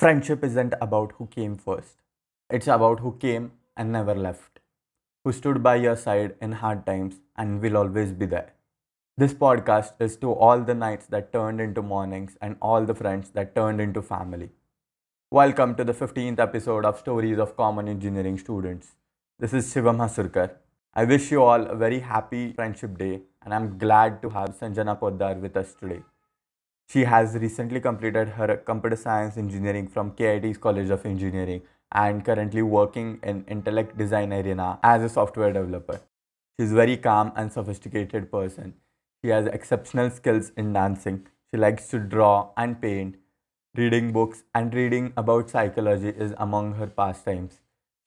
Friendship isn't about who came first, it's about who came and never left, who stood by your side in hard times and will always be there. This podcast is to all the nights that turned into mornings and all the friends that turned into family. Welcome to the 15th episode of Stories of Common Engineering Students. This is Shivam Hasurkar. I wish you all a very happy Friendship Day and I'm glad to have Sanjana Potdar with us today. She has recently completed her computer science engineering from KIT's College of Engineering and currently working in intellect design arena as a software developer. She's a very calm and sophisticated person. She has exceptional skills in dancing. She likes to draw and paint. Reading books and reading about psychology is among her pastimes.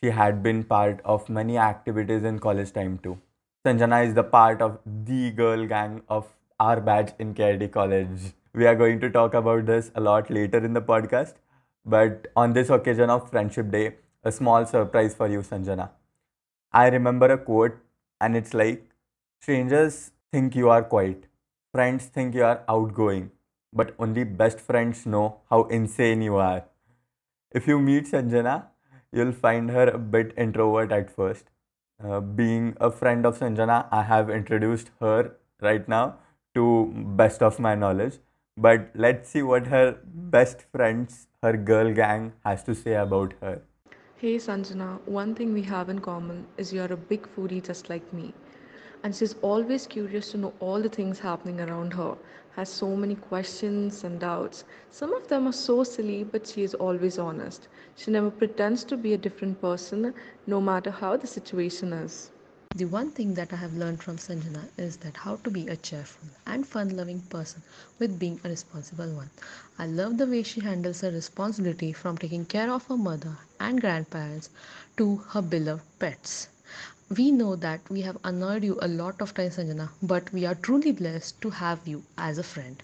She had been part of many activities in college time too. Sanjana is the part of the girl gang of our batch in KIT College. We are going to talk about this a lot later in the podcast. But on this occasion of Friendship Day, a small surprise for you, Sanjana. I remember a quote, and it's like Strangers think you are quiet, friends think you are outgoing, but only best friends know how insane you are. If you meet Sanjana, you'll find her a bit introvert at first. Uh, being a friend of Sanjana, I have introduced her right now to best of my knowledge. But let's see what her best friends, her girl gang, has to say about her. Hey Sanjana, one thing we have in common is you're a big foodie just like me. And she's always curious to know all the things happening around her, has so many questions and doubts. Some of them are so silly, but she is always honest. She never pretends to be a different person, no matter how the situation is. The one thing that I have learned from Sanjana is that how to be a cheerful and fun loving person with being a responsible one. I love the way she handles her responsibility from taking care of her mother and grandparents to her beloved pets. We know that we have annoyed you a lot of times, Sanjana, but we are truly blessed to have you as a friend.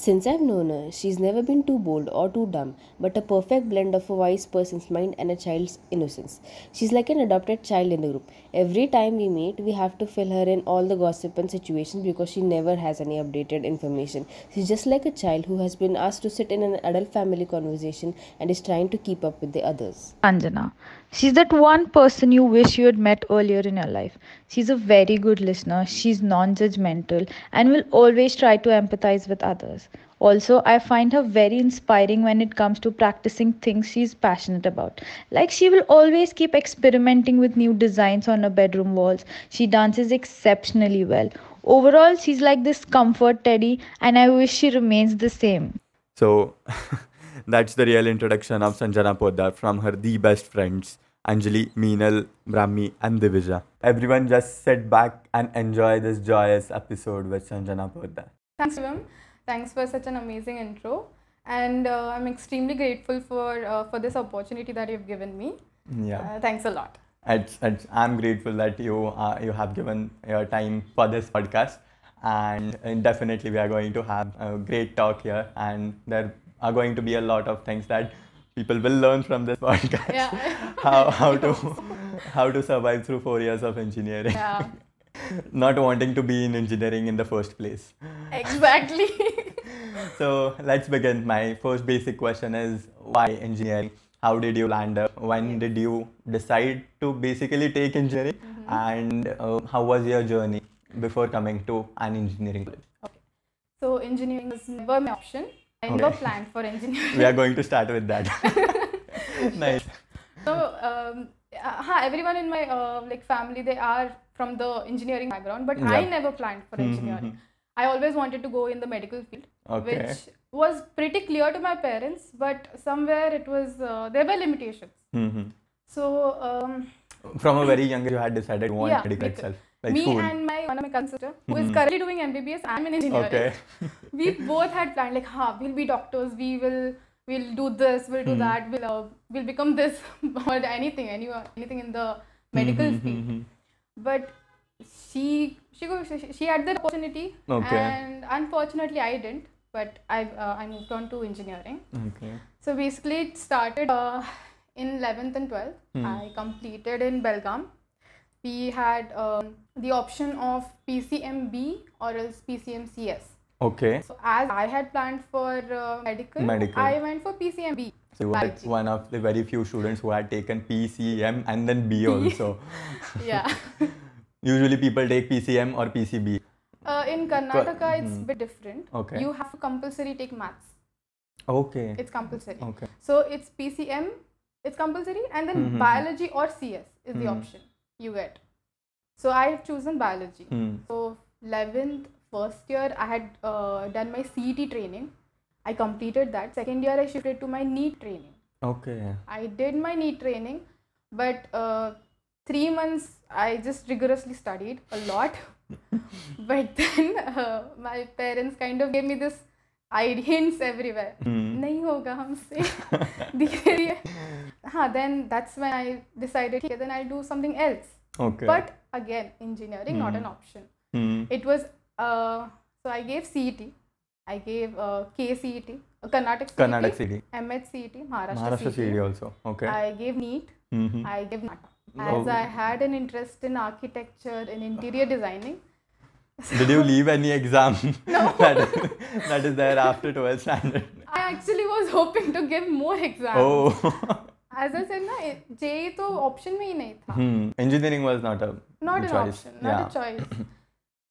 Since I've known her, she's never been too bold or too dumb, but a perfect blend of a wise person's mind and a child's innocence. She's like an adopted child in the group. Every time we meet, we have to fill her in all the gossip and situations because she never has any updated information. She's just like a child who has been asked to sit in an adult family conversation and is trying to keep up with the others. Anjana. She's that one person you wish you had met earlier in your life. She's a very good listener, she's non judgmental, and will always try to empathize with others. Also, I find her very inspiring when it comes to practicing things she's passionate about. Like, she will always keep experimenting with new designs on her bedroom walls. She dances exceptionally well. Overall, she's like this comfort teddy, and I wish she remains the same. So that's the real introduction of Sanjana Potdar from her the best friends Anjali, Meenal, Brahmi, and Divija. Everyone just sit back and enjoy this joyous episode with Sanjana Potdar. Thanks, Shivam. Thanks for such an amazing intro. And uh, I'm extremely grateful for uh, for this opportunity that you've given me. Yeah. Uh, thanks a lot. It's, it's, I'm grateful that you uh, you have given your time for this podcast, and uh, definitely we are going to have a great talk here, and there are going to be a lot of things that people will learn from this podcast. Yeah. how how to how to survive through four years of engineering. Yeah. Not wanting to be in engineering in the first place. Exactly. So let's begin. My first basic question is why engineering? How did you land up? When did you decide to basically take engineering? And uh, how was your journey before coming to an engineering college? okay. So engineering was never my option. I never Okay. planned for engineering. We are going to start with that. nice. So um, uh, everyone in my uh, like family they are from the engineering background, but I never planned for Mhm, engineering. mhm. I always wanted to go in the medical field, Okay. which was pretty clear to my parents, but somewhere it was uh, there were limitations. Mhm. So um, From a very young age, you had decided you want Yeah, medical itself, like me school. and my one of my sister, who is Mhm. currently doing MBBS, I'm an engineer. okay. We both had planned like, ha, we'll be doctors. We will, we'll do this. We'll do Mhm. that. We'll, uh, we'll become this or anything, any, anything in the medical Mhm, field. mhm, But she, she, she, had the opportunity, Okay. and unfortunately, I didn't. But I, uh, I moved on to engineering. Okay. So basically, it started uh, in 11th and 12th. Hmm. I completed in Belgaum. We had um, the option of PCMB or else PCMCS. Okay. So as I had planned for uh, medical, Medical. I went for PCMB. So you were one of the very few students who had taken PCM and then B also. Yeah. Usually people take PCM or PCB. Uh, in Karnataka, it's a bit different. Hmm. Okay. You have to compulsory take maths. Okay. It's compulsory. Okay. So it's PCM, it's compulsory, and then Mhm. biology or CS is the Mhm. option you get. So I have chosen biology. Hmm. So 11th, first year, I had uh, done my CET training. I completed that. Second year, I shifted to my NEET training. Okay. I did my NEET training, but uh, three months I just rigorously studied a lot. but then uh, my parents kind of gave me this आइडियंस everywhere नहीं होगा हमसे। धीरे धीरे हाँ then that's when I decided ठीक है then I do something else but again engineering not an option it was so I gave CET I gave KCET Karnataka Karnataka CET MH CET Maharashtra CET also okay I gave NEET I gave NATA as oh. i had an interest in architecture in interior designing Did you leave any exam no. that, that is there after 12th standard? I actually was hoping to give more exams. Oh. As I said, na, JEE to option mein nahi tha. Hmm. Engineering was not a Not a an choice. option, not yeah. a choice.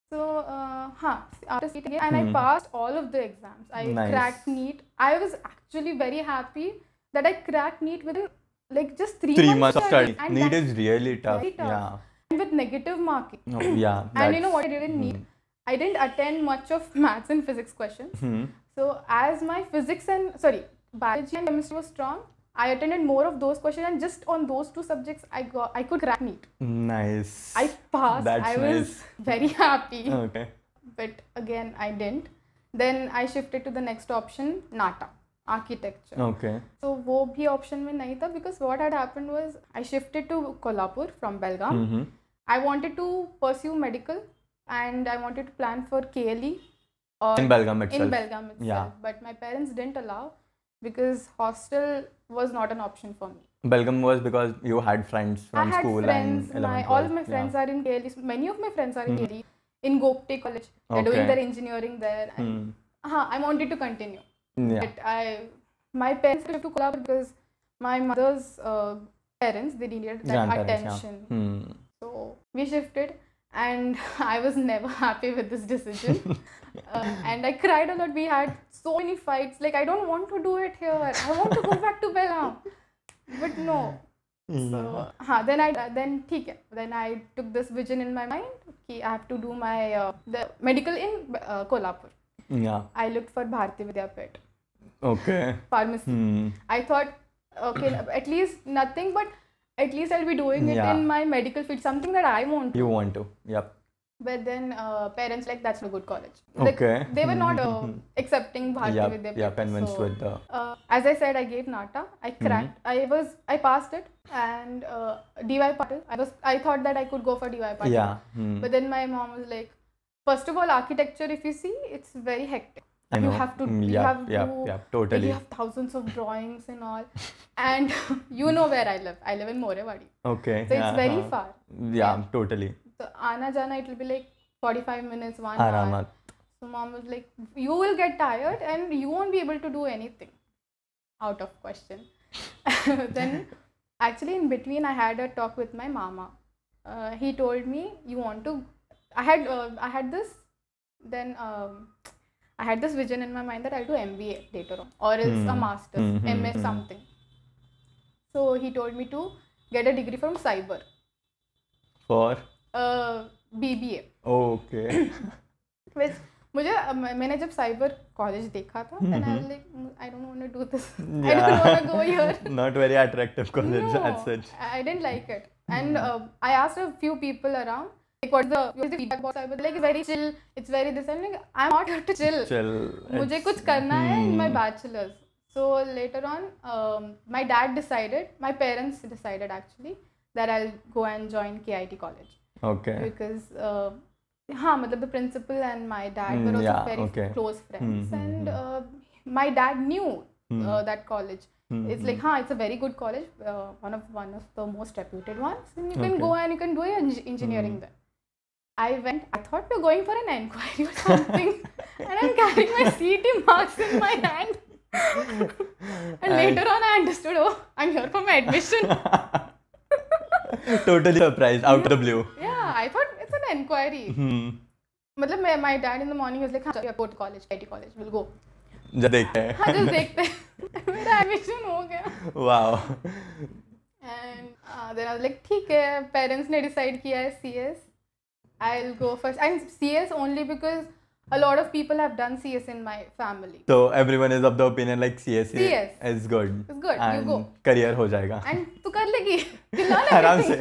So, uh, huh, after CET again, and hmm. I passed all of the exams. I nice. cracked NEET. I was actually very happy that I cracked NEET within like just three, three months, months of study. study. NEET is really tough. tough. Yeah with negative marking. Oh, yeah. and you know what I didn't need? Mm. I didn't attend much of maths and physics questions. Mm. So as my physics and sorry, biology and chemistry was strong, I attended more of those questions and just on those two subjects I got I could crack NEET. Nice. I passed. That's I was nice. very happy. Okay. But again I didn't. Then I shifted to the next option, NATA. architecture. Okay तो option भी option में नहीं था because what had happen was I shifted to Kolhapur from I wanted to pursue medical and I wanted to plan for KLE or In Belgaum itself. in Belgaum itself. Yeah. But my parents didn't allow because hostel was not an option for me. Belgaum was because you had friends from I had school friends. and My all of my friends yeah. are in KLE. Many of my friends are in KLE. In Gogte College, they're doing their engineering there. And, uh I wanted to continue. Yeah. But I, my parents moved to Kolhapur because my mother's uh, parents they needed that Grandparents, yeah. attention. Hmm we shifted and i was never happy with this decision. Uh, and i cried a lot. We had so many fights. Like i don't want to do it here. I want to go back to Bela. but no. So huh, then i then theek then i took this vision in my mind okay i have to do my uh, the medical in uh, kolhapur. Yeah. I looked for Bharati Vidyapeeth okay. Pharmacy. Hmm. i thought okay at least nothing but at least I'll be doing it Yeah. in my medical field, something that I want. to. You want to. Yep. But then uh, parents like that's no good college. Like, Okay. They were not uh, accepting Bharati Yep. Vidyapeeth. Yeah. Convinced so, with the. uh, as I said, I gave Nata. I cracked. I was I passed it, and uh, DY Patil. I was I thought that I could go for DY Patil. Yeah. Hmm. But then my mom was like, first of all, architecture. If you see, it's very hectic. I you know. have to Mm, you have yep, to like, totally. you have thousands of drawings and all and you know where i live i live in morewadi Okay. so yeah, it's very uh, far Yeah, Yeah. totally. so ana jana it will be like 45 minutes one hour Aramat. so mom was like you will get tired and you won't be able to do anything out of question then actually in between i had a talk with my mama uh, he told me you want to i had uh, i had this then um, I had this vision in my mind that I'll do MBA later on, or else mm. a master's, mm-hmm. MS something. So he told me to get a degree from cyber. For? Uh, BBA. Okay. Which मुझे मैंने जब cyber college देखा था then I like I don't want to do this I don't want to go here not very attractive college at such I didn't like it and I asked a few people around I asked a few people around like what's the what's the feedback about cyber like very chill it's very this I'm like I'm not here to chill Chill. मुझे it's- कुछ करना है in my Hmm. bachelor's so later on um, my dad decided my parents decided actually that I'll go and join KIT college Okay. because uh, हाँ मतलब the principal and my dad Mm, were also yeah, very okay. close friends Hmm, hmm, and hmm. uh, my dad knew Hmm. uh, that college Hmm, it's like huh it's a very good college uh, one of one of the most reputed ones and you can Okay. go and you can do your eng- engineering Hmm. there I went, I thought we were going for an enquiry or something, and I'm carrying my CET marks in my hand. and later on, I understood, oh, I'm here for my admission. totally surprised out of the blue. yeah, I thought it's an enquiry. Hmm. मतलब मैं my dad in the morning was like, हाँ, चल, go to college, IT college, we'll go. जब देखते हैं हाँ just देखते हैं मेरा एडमिशन हो गया wow and uh, then I was like ठीक है parents ने decide किया है CS I'll go first and CS only because a lot of people have done CS in my family so everyone is of the opinion like CSE CS. is good It's good, And you go. career हो जाएगा and तू कर लेगी चिल्ला ले आराम से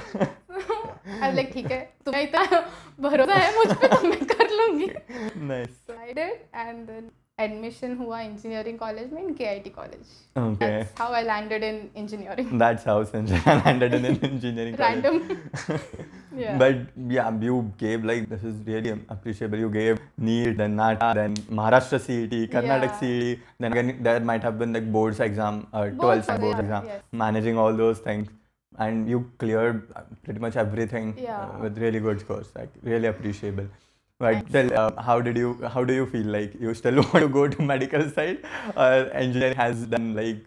I was like ठीक है तुम्हें इतना भरोसा है मुझ पे तो मैं कर लूँगी nice so I did and then admission हुआ engineering college में in KIT college okay that's how I landed in engineering that's how Sanjay landed in engineering college. random yeah But yeah, you gave like this is really appreciable. You gave NEET, then NATA, then Maharashtra CET, Karnataka Yeah. CET. Then again, there might have been like boards exam, uh, Boards 12th was- boards yeah, exam, yes. managing all those things, and you cleared uh, pretty much everything yeah. uh, with really good scores. Like really appreciable. Right. Tell um, how did you how do you feel like you still want to go to medical side or engineering has done like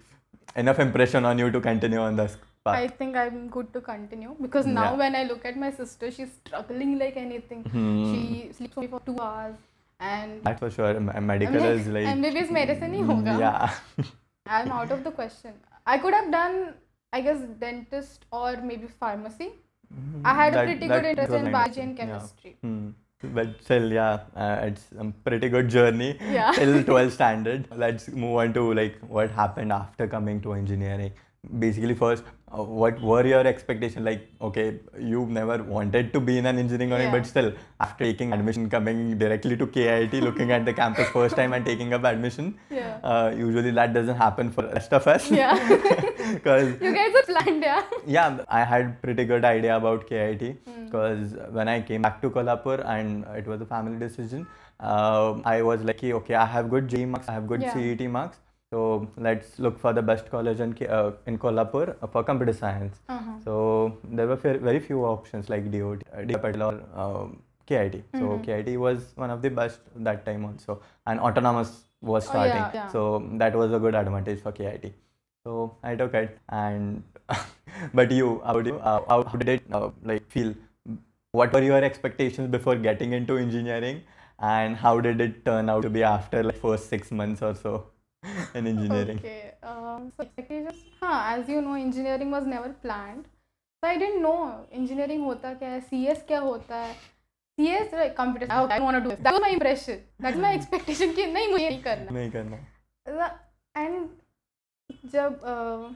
enough impression on you to continue on this path? I think I'm good to continue because now yeah. when I look at my sister, she's struggling like anything. Hmm. She sleeps only for two hours and that's for sure. Medical like, is like MBBS medicine hi hmm, hoga. Yeah. I'm out of the question. I could have done, I guess, dentist or maybe pharmacy. Mm-hmm. I had that, a pretty good interest in biology and chemistry. Yeah. Hmm. But still, yeah, uh, it's a pretty good journey Yeah. till 12th standard. Let's move on to like what happened after coming to engineering. Basically, first, what were your expectations? Like, okay, you never wanted to be in an engineering, Yeah. but still, after taking admission, coming directly to KIT, looking at the campus first time and taking up admission, Yeah. uh, usually that doesn't happen for the rest of us. Yeah. Because You guys are planned, yeah. yeah i had pretty good idea about kit Hmm. because when i came back to kolhapur and it was a family decision uh, i was like okay i have good JEE marks i have good Yeah. cet marks so let's look for the best college in, K- uh, in kolhapur for computer science Uh-huh. so there were very few options like dot uh, DOT or um, kit so Mm-hmm. kit was one of the best that time also and autonomous was Oh, starting yeah, yeah. so that was a good advantage for kit so I took it, and but you, how did uh, how how did it uh, like feel? What were your expectations before getting into engineering, and how did it turn out to be after like first six months or so in engineering? Okay. Um, so expectations. Huh, as you know, engineering was never planned. So I didn't know engineering होता क्या है, CS क्या होता है. CS like computer. Okay, I don't want to do this. That was my impression. That's my expectation कि नहीं मुझे नहीं करना. नहीं करना. And जब uh,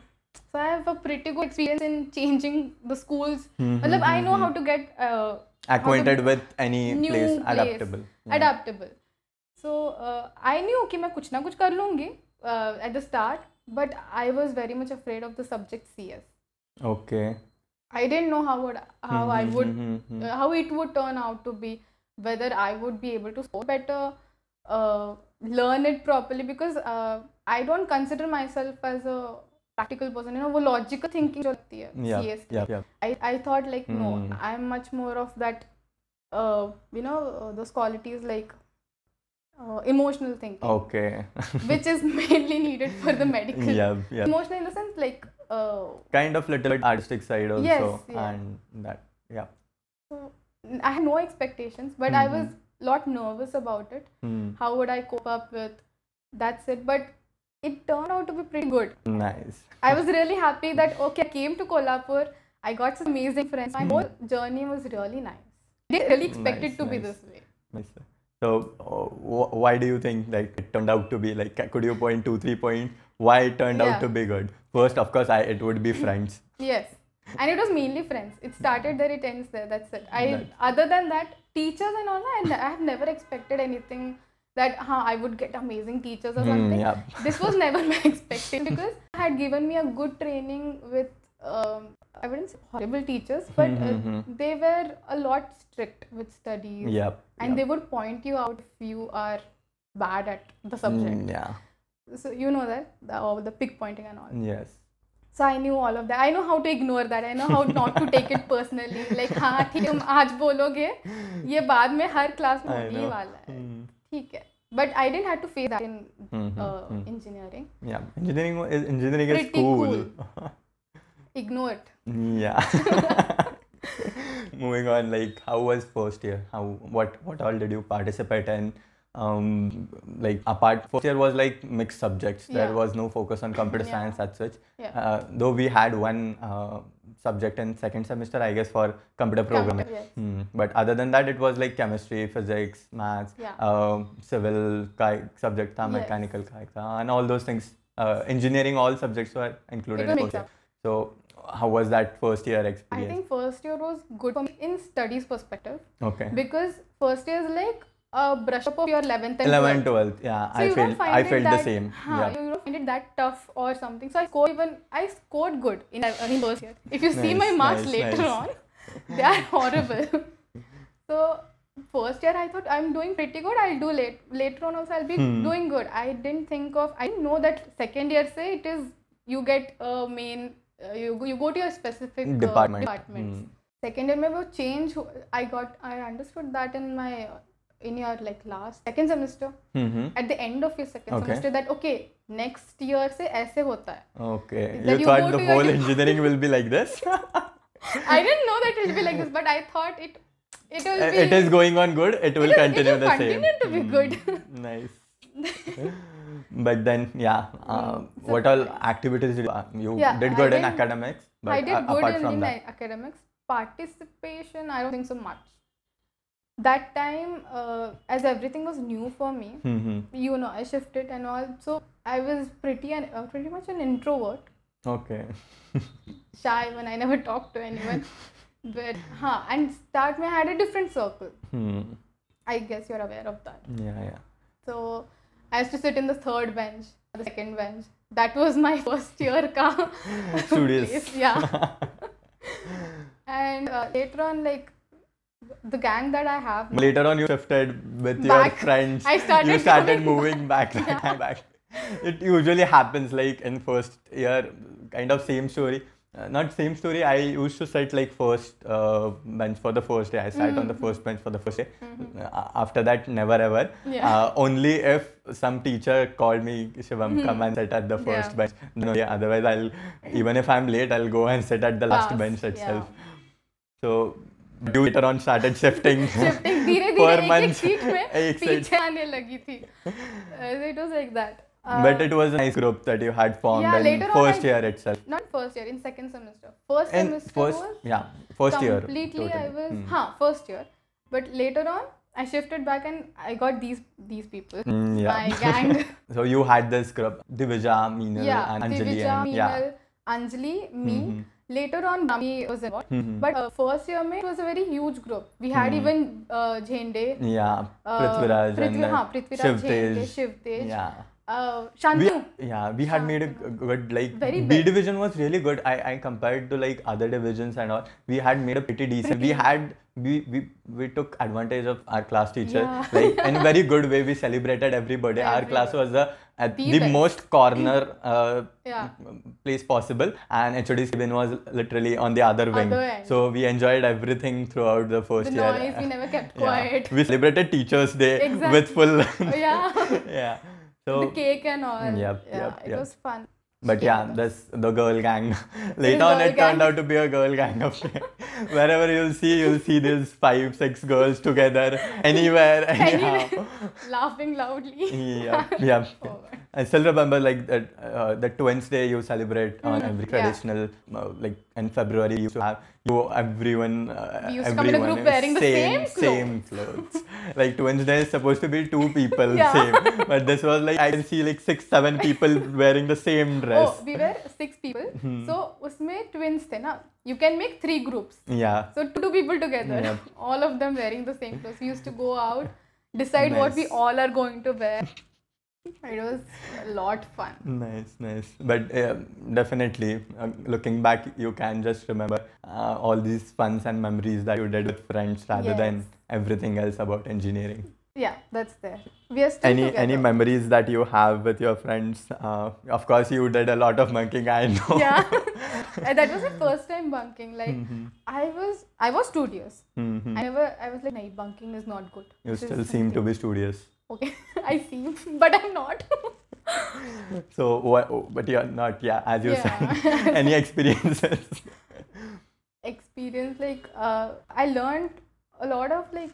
so I have a pretty good experience in changing the schools. मतलब I know how to get uh, Acquainted with any place, adaptable. Adaptable. So I knew कि मैं कुछ ना कुछ कर लूँगी at the start but I was very much afraid of the subject C S okay I didn't know how how I would how it would turn out to be whether I would be able to score better learn it properly because I don't consider myself as a practical person you know वो logical thinking जो होती है C S की। I thought like no I am much more of that you know those qualities like uh, those qualities like emotional thinking Okay. which is mainly needed for the medical yeah. Yeah. emotional in the sense like uh, Kind of little bit artistic side also, Yes, yeah. and that. Yeah. so i had no expectations but i was a lot nervous about it Hmm. how would i cope up with that's it but it turned out to be pretty good Nice. i was really happy that okay i came to kolhapur i got some amazing friends my whole journey was really nice I didn't really expect Nice, it to be this way Nice. So, uh, wh- why do you think like it turned out to be like? Could you point two, three points why it turned out to be good? First, of course, I it would be friends. Yes. And it was mainly friends. It started there, it ends there. That's it. I other than that, teachers and all, I, I have never expected anything that huh, I would get amazing teachers or Hmm, something. yeah. This was never my expectation because I had given me a good training with I wouldn't say horrible teachers, but uh, Mhm. they were a lot strict with studies. Yep. And they would point you out if you are bad at the subject. Mm, yeah. So you know that the, or the pick pointing and all. Yes. So I knew all of that. I know how to ignore that. I know how not to take it personally. Like हाँ ठीक है तुम आज बोलोगे ये बाद में हर class में I होने ही know. वाला है Hmm. ठीक है but I didn't have to face that in Hmm, hmm, uh, hmm. engineering Yeah, engineering is engineering is Pretty cool. ignore it yeah. Moving on, like how was first year? How what what all did you participate in? Um, like apart first year was like mixed subjects. There was no focus on computer Yeah. science as such. Yeah. Uh, though we had one uh, subject in second semester, I guess, for computer programming. yes. Hmm. But other than that, it was like chemistry, physics, maths, Yeah. uh, civil subject tha, Yes. mechanical and all those things. Uh, engineering, all subjects were included It in mixed first year. So, how was that first year experience? I think first year was good for me in studies perspective okay. because first year is like a brush up of your 11th and 11, 12th. 12th, yeah, So I felt I felt that, the same. Huh, yeah. You don't find it that tough or something. So I scored even I scored good in, uh, in first year. If you see my marks nice, later nice. on, they are horrible. so first year I thought I'm doing pretty good. I'll do late later on also I'll be Hmm. doing good. I didn't think of I didn't know that second year say it is you get a main you go- you go to your specific uh, Department. departments. Hmm. Second year में वो change who- I got I understood that in my uh, in your like last second semester Mm-hmm. at the end of your second Okay. semester that okay next year से ऐसे होता है Okay. That You you thought go the to your whole dep- engineering will be like this? I didn't know that it will be like this but I thought it it will be it is going on good. It will it continue will the continue same. to be good. Mm, nice. but then, yeah. Uh, Mm, so- what all activities did you, uh, you Yeah, did good in academics? But I did uh, good apart in, from in academics participation I don't think so much that time uh, as everything was new for me mm-hmm. you know I shifted and all so I was pretty and uh, pretty much an introvert okay. shy when I never talked to anyone but huh and start में I had a different circle Hmm. I guess you're aware of that Yeah, yeah. So I used to sit in the third bench, the second bench. That was my first year ka Studious. Yeah. and uh, later on, like the gang that I have. now- Later on, you shifted with your friends. I started You started moving back, back, back. It usually happens like in first year, kind of same story. Uh, not same story. I used to sit like first uh, bench for the first day. I sat mm-hmm. on the first bench for the first day. Uh, after that, never ever. Mm-hmm. Yeah. Uh, only if some teacher called me, Shivam, mm-hmm. come and sit at the first Mm-hmm. Yeah. bench. No, yeah, otherwise I'll even if I'm late, I'll go and sit at the last Last, bench itself. yeah. So you later on started shifting. Shifting धीरे per धीरे एक एक. Seat में. पीछे आने लगी थी. Uh, it was like that. Uh, but it was a nice group that you had formed Yeah, in first year itself. not first year in second semester. First In semester first, was yeah, first year. completely I was Hmm. huh first year but later on I shifted back and I got these these people Mm, yeah. my gang so you had this group, Divija, Meenal, yeah and Anjali, Divija, and yeah. Meenal, Anjali me Mhm. later on Nami was involved Mhm. but uh, first year mein, it was a very huge group we had Mhm. even uh, Jhende Yeah, uh, Prithviraj and Prithvi, then हाँ, Prithviraj, Jhende, Shivtej. Shivtej Yeah. Uh, We, yeah, we had made a good like Very B big. division was really good. I, I compared to like other divisions and all. We had made a pretty decent. We had we, we we took advantage of our class teacher Yeah. like in a very good way. We celebrated everybody. Our class was the at The the, most corner uh, Yeah. place possible, and HOD Sibin was literally on the other wing. Other. So we enjoyed everything throughout the first the year. noise we never kept Yeah. quiet We celebrated Teachers' Day Exactly. with full. yeah yeah. So the cake and all Yep, yeah yep, it yep. was fun But yeah, this the girl gang. Later on, girl it turned out to be a girl gang. Of wherever you'll see, you'll see these five, six girls together, anywhere, anyhow. anyway laughing loudly yeah, yeah. Oh, I still remember like that uh, the Twins Day you celebrate mm, on mm-hmm. every traditional yeah. uh, like in February you used to have you everyone uh, everyone wearing same the same clothes. Same clothes. like Twins Day is supposed to be two people yeah. same, but this was like I can see like six seven people wearing the same oh, dress. Oh, we were six people. Hmm. So usme twins the na. You can make three groups. Yeah. So two people together, yep. all of them wearing the same clothes. We used to go out, decide nice. what we all are going to wear. It was a lot fun. Nice, nice. But uh, definitely, uh, looking back, you can just remember uh, all these funs and memories that you did with friends rather than everything else about engineering. Yeah, that's there. We are still any together. any memories that you have with your friends? Uh, of course, you did a lot of bunking. I know. yeah, that was the first time bunking. Like Mm-hmm. I was, I was studious. Mhm. I never, I was like, "Nahi, bunking is not good." You This still seem to be studious. Okay, I see, but I'm not. So what? But you're not. Yeah, as you Yeah. said. any experiences? Experience like uh, I learned a lot of like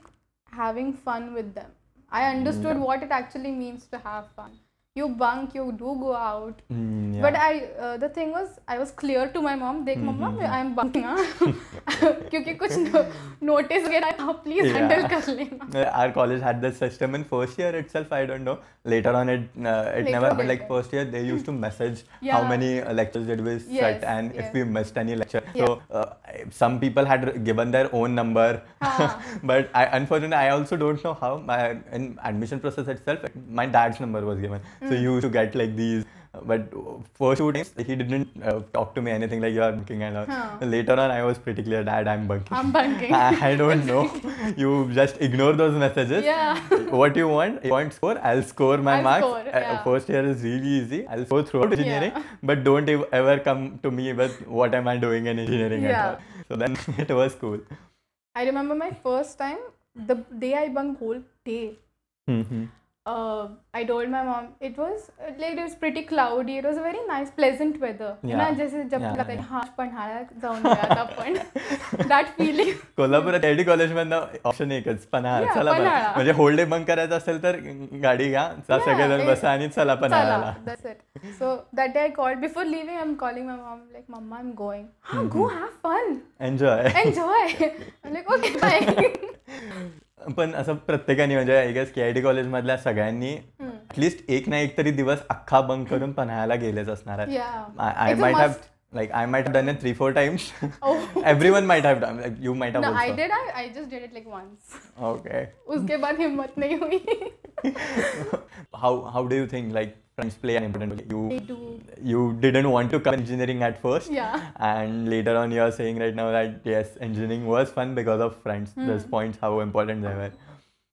having fun with them. I understood what it actually means to have fun you bunk you do go out mm, yeah. but i uh, the thing was i was clear to my mom dekh mm-hmm. mama i am bunking kyunki kuch no, notice get i please yeah. handle kar lena our college had this system in first year itself i don't know later on it uh, it later never happened like first year they used to hmm. message yeah. how many uh, lectures did we yes, set and yes. if we missed any lecture so uh, some people had given their own number ah. but i unfortunately i also don't know how my in admission process itself my dad's number was given so Hmm. you used to get like these. But first two days he didn't uh, talk to me anything like you are bunking and all. Huh. Later on, I was pretty clear, Dad, I'm bunking. I'm bunking. I, I don't know. You just ignore those messages. Yeah. what you want? You want score? I'll score my I'll marks. score, Uh, yeah. First year is really easy. I'll score throughout engineering, Yeah. but don't ev- ever come to me with what am I doing in engineering at all. So then it was cool. I remember my first time the day I bunked whole day Mhm. Uh, I told my mom it was uh, like it was pretty cloudy. It was a very nice, pleasant weather. Yeah. ना जैसे जब Yeah, है yeah. हाँ पन्हाळा जाऊन आता पण that feeling कोल्हापुरात AD कॉलेजमधनं ऑप्शन एकच पन्हाळा चला पन्हाळा. म्हणजे होल डे बंक करायचं असेल तर गाडी घ्या सगळेजण बसा आणि चला Chala, that's it. So that day I called before leaving. I'm calling my mom like, "Mama, I'm going. Huh, go have fun, enjoy enjoy." I'm like, "Okay, bye." पण असं प्रत्येकाने म्हणजे आय गेस के आय डी कॉलेजमधल्या सगळ्यांनी at least एक ना एक तरी दिवस अख्खा बंक करून पन्हाळ्याला गेलेच असणार आहे I might have like I might done it three four times everyone might have done you might have I did I okay उसके बाद हिम्मत नाही हुई. How how do you think like friends play an important role. You, you didn't want to come engineering at first. Yeah. And later on, you're saying right now that yes, engineering was fun because of friends. Mm. Those points, how important they were.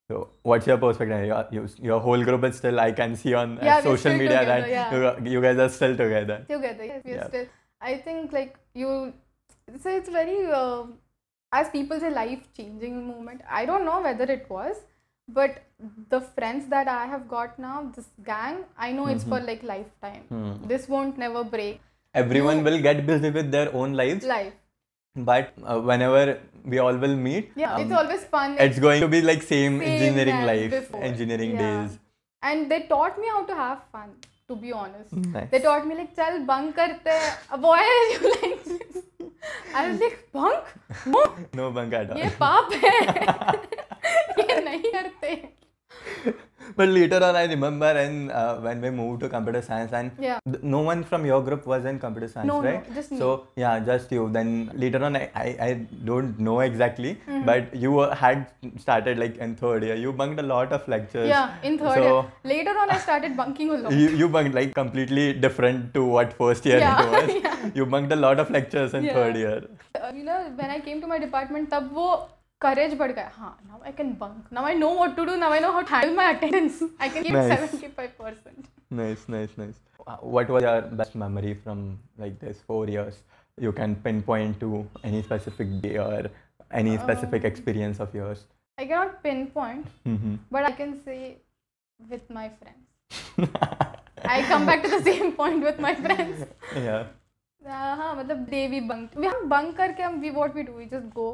So, what's your perspective? Your, your, whole group is still, I can see on uh, yeah, social media together, that yeah. you, you, guys are still together. Together, yes, we're yeah. still. I think, like, you. So, it's very, uh, as people say, life changing moment. I don't know whether it was, but the friends that I have got now, this gang, I know it's Mm-hmm. for like lifetime. Hmm. This won't never break. everyone will get busy with their own lives Life. but uh, whenever we all will meet Yeah, um, it's always fun. it's going to be like same, Same engineering as life before. engineering Yeah. days and they taught me how to have fun. To be honest, Nice. they taught me like, "चल bunk करते हैं." अब Why are you like this? I was like, "Bunk? No, no bunk at all ये पाप है ये नहीं करते but later on, I remember and uh, when we moved to computer science, and yeah. th- no one from your group was in computer science, no, right? No, just me. So yeah, just you. Then later on, I, I, I don't know exactly, mm-hmm. but you were, had started like in third year. You bunked a lot of lectures. Yeah, in third so, year. Later on, I started bunking a lot. You, you bunked like completely different to what first year yeah. it was. yeah. You bunked a lot of lectures in yeah. third year. Uh, you know, when I came to my department, tab wo courage बढ़ गया हाँ now I can bunk now I know what to do now I know how to handle my attendance I can keep Nice. 75 percent Nice, nice, nice. Uh, What was your best memory from like this four years? You can pinpoint to any specific day or any specific Um, experience of yours. I cannot pinpoint Mhm. but I can say with my friends I come back to the same point with my friends yeah. uh, हाँ मतलब day we bunk we हम bunk करके हम we what we do we just go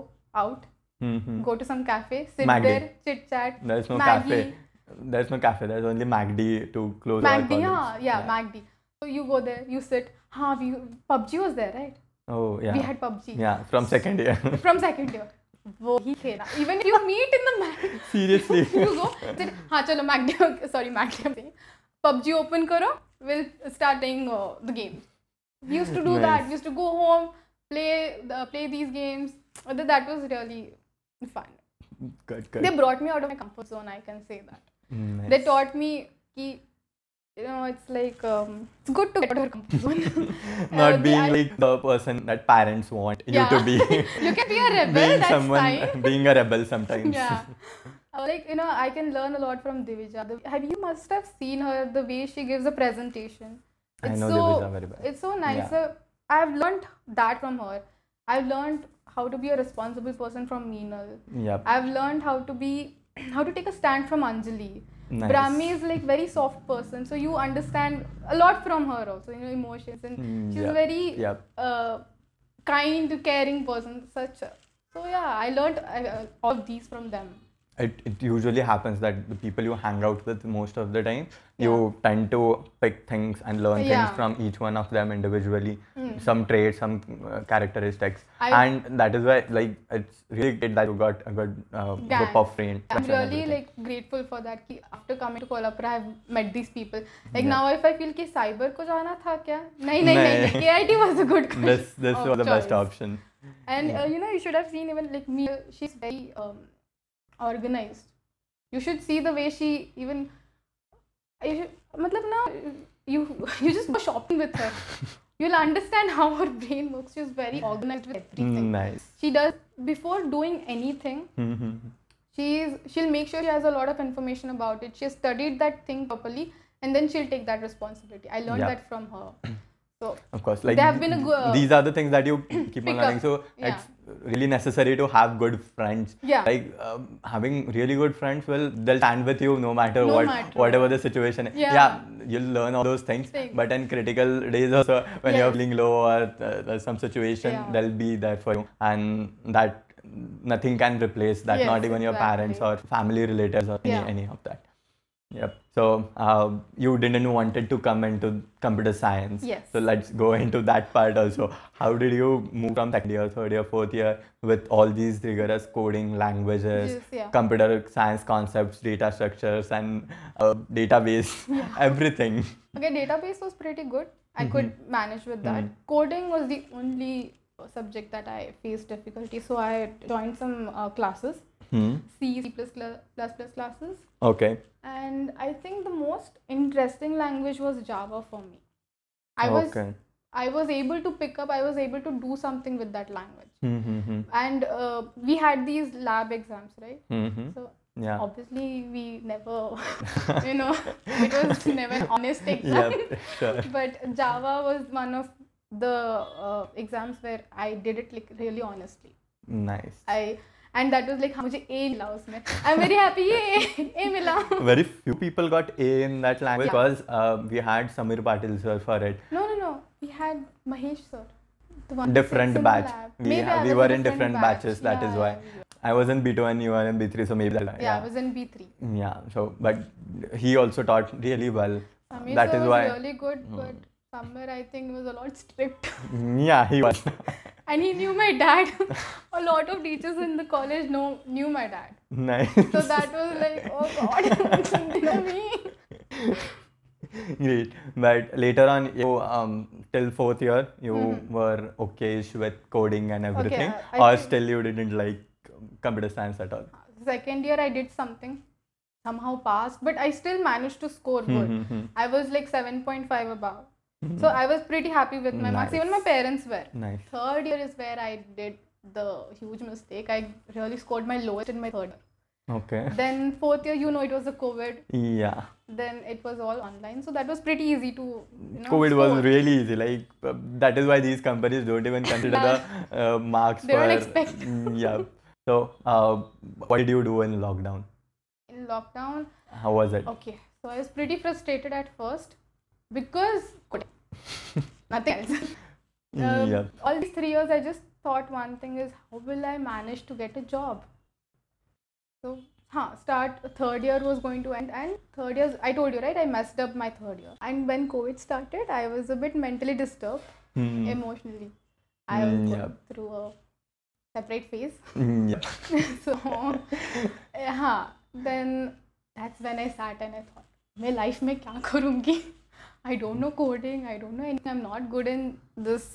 out Mhm. go to some cafe sit MacD. there chit chat There's no Maggie. cafe. There's no cafe. There's only MacD to close our MacD, college. yeah, yeah, MacD. So you go there, you sit. हाँ, we PUBG was there, right? Oh yeah. We had PUBG. Yeah, from second year. From second year. वो ही खेला. Even if you meet in the Mac, Seriously. you go. Then हाँ चलो MacD. Sorry MacD. I'm saying. PUBG open करो. We'll start playing uh, the game. We used to do that. Nice. We used to go home, play the, play these games. Uh, That was really fun. good, good. They brought me out of my comfort zone. I can say that. Nice. they taught me ki, you know it's like um, it's good to get out of your comfort zone Not Uh, being I- like the person that parents want you to be. you can be a rebel being that's someone, fine being a rebel sometimes. yeah Uh, like you know, I can learn a lot from Divija. The, have you must have seen her the way she gives a presentation. I It's know so, Divija very well. It's so nice. Yeah. Uh, I've learned that from her. I've learned how to be a responsible person from Meenal. Yep. I've learned how to be how to take a stand from Anjali. Nice. Brahmi is like very soft person, so you understand a lot from her also, you know, emotions and Mm, she's yep, very yep. uh, kind, caring person. Such. A, so yeah, I learned uh, all of these from them it, it usually happens that the people you hang out with most of the time yeah. you tend to pick things and learn yeah. things from each one of them individually mm. some traits some uh, characteristics I and that is why like it's really good that you got a good uh, group of friends i'm really like grateful for that ki after coming to kolhapur i have met these people like yeah. now if i feel ki cyber ko jana tha kya nahi nahi nahi kit was a good this this was the choice. best option and uh, you know you should have seen even like me she's very um, organized. You should see the way she even should, matlab you you just go shopping with her. You'll understand how her brain works. She's very organized with everything. Nice. She does before doing anything mm-hmm. she's she'll make sure she has a lot of information about it. She has studied that thing properly and then she'll take that responsibility. I learned yeah. that from her. So of course like have been a uh, these are the things that you keep on learning so Yeah. it's really necessary to have good friends Yeah. like um, having really good friends will they'll stand with you no matter No what matter whatever the situation is. Yeah. you'll learn all those things Things. but in critical days also when you're feeling low or uh, there's some situation Yeah. they'll be there for you and that nothing can replace that Yes, not even your parents or family relatives or any, any of that Yep. So uh, you didn't wanted to come into computer science. Yes. So let's go into that part also. How did you move from second year, third year, fourth year with all these rigorous coding languages, Yes, yeah. computer science concepts, data structures, and uh, database, everything? Okay, database was pretty good. I could manage with that. Mhm. Coding was the only subject that I faced difficulty. So I joined some uh, classes, Hmm. C, C++ plus plus classes, Okay. and I think the most interesting language was Java for me. I was okay. I was able to pick up. I was able to do something with that language. Hmm, hmm, hmm. And uh, we had these lab exams, right? Hmm, hmm. So Yeah. obviously we never, you know, it was never an honest exam. Yep. Sure. but Java was one of the uh, exams where I did it like really honestly. Nice. I and that was like मुझे A मिला उसमें I am very happy ये A मिला very few people got A in that language because we had Sameer Patil sir for it no no no we had Mahesh sir different batch we, yeah, we were in different batch. batches that yeah, is why. I was in B2 and you were in B3, so maybe yeah, yeah, I was in B3. Yeah, so but he also taught really well. Samir that is was why really good, but mm. Samir I think it was a lot strict. Yeah, he was. and he knew my dad. a lot of teachers in the college know knew my dad. nice. So that was like, oh god, me. Great. But later on, you um till fourth year, you were okayish with coding and everything, I or still you didn't like computer science at all. Second year I did something, somehow passed, but I still managed to score good. Mhm. I was like 7.5 above. So I was pretty happy with my marks. Even my parents were. Nice. Third year is where I did the huge mistake. I really scored my lowest in my third. year. Okay. Then fourth year, you know, it was the COVID. Yeah. Then it was all online, so that was pretty easy to. You know, COVID was really easy. Like uh, that is why these companies don't even consider the uh, marks They for. don't expect. Mm, yeah. So, uh, what did you do in lockdown? In lockdown, How was it? okay, so I was pretty frustrated at first because nothing else. Um, yeah. All these three years, I just thought one thing is how will I manage to get a job? So, huh, start third year was going to end, and third year, I told you right, I messed up my third year. And when COVID started, I was a bit mentally disturbed, Hmm. emotionally. I was Mm, going yeah. through a separate phase. Mm, yeah. so, yeah, then that's when I sat and I thought, मैं life में क्या करूँगी? I don't know coding. I don't know anything. I'm not good in this.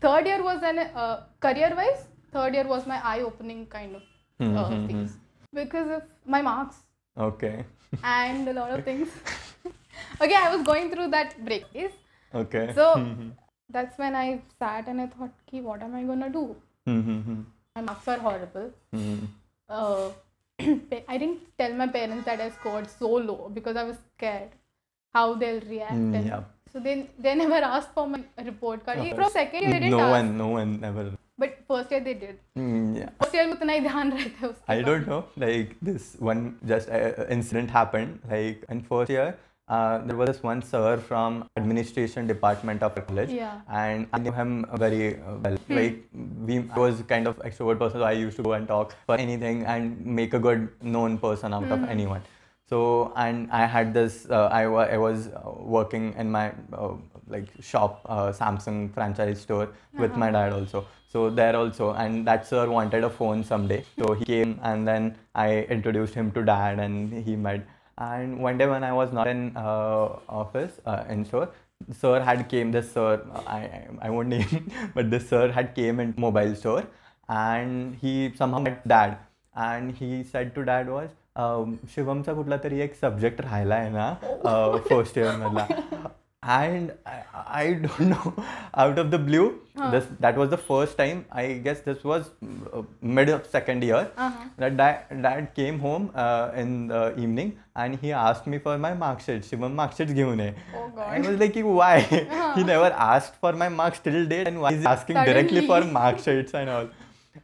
Third year was an uh, career-wise. Third year was my eye-opening kind of uh, Mhm, phase because of my marks Okay. and a lot of things. okay, I was going through that break phase. Okay. So Mhm. that's when I sat and I thought, Ki, what am I gonna do? Mhm, My marks are horrible. uh, I didn't tell my parents that I scored so low because I was scared how they'll react. Mm, and yeah. So they they never asked for my report card. Of From course. second year they didn't no ask, one, no one ever. but first year they did. Mm, yeah. First year में उतना ही ध्यान रहता है उसके I बाद. don't know. Like this one just uh, incident happened. Like in first year, uh, there was this one sir from administration department of the college, Yeah. and I knew him very uh, well. Like we I was kind of extrovert person, so I used to go and talk for anything and make a good known person out of anyone. so and I had this. Uh, I, I was uh, working in my uh, like shop, uh, Samsung franchise store with my dad also. So there also, and that sir wanted a phone someday. So he came, and then I introduced him to dad, and he met. And one day when I was not in uh, office uh, in store, sir had came. This sir, I I- I won't name, but this sir had came in mobile store, and he somehow met dad, and he said to dad was. शिवमचा कुठला तरी एक subject राहिला आहे ना first year मधला. And I don't know out of the blue this that was the first time I guess this was mid of second year that dad came home in the evening and he asked me for my marksheet Shivam marksheet घेऊन ये. I was like की why he never asked for my marks till date and why is asking directly for marksheets and all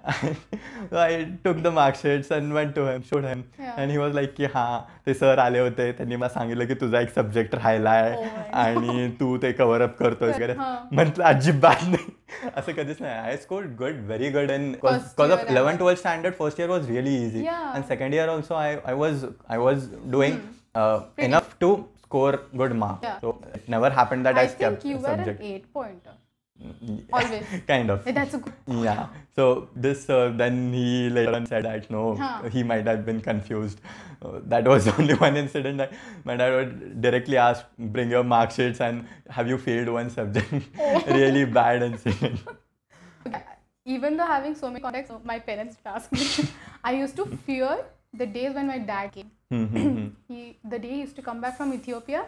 I took the marksheets and went to him showed him and he was like की हां ते sir आले होते. त्यांनी मला सांगितलं की तुझा एक सब्जेक्ट राहिला आहे आणि तू ते कव्हर अप करतोय वगैरे. म्हटलं अजिबात नाही. असं कधीच नाही. I score good very good and because of eleven twelfth standard first year was really easy and second year also I I was I was doing enough to score good mark so it never happen that I skip subject think skipped you a were an subject eight pointer. Yeah, Always. kind of That's a good. yeah so this uh, then he later on said that no Huh. he might have been confused uh, that was only one incident that my dad would directly ask bring your mark sheets and have you failed one subject really bad incident Even though having so many contacts, my parents would ask me. I used to fear the days when my dad came. Hmm, hmm, hmm. He the day he used to come back from Ethiopia.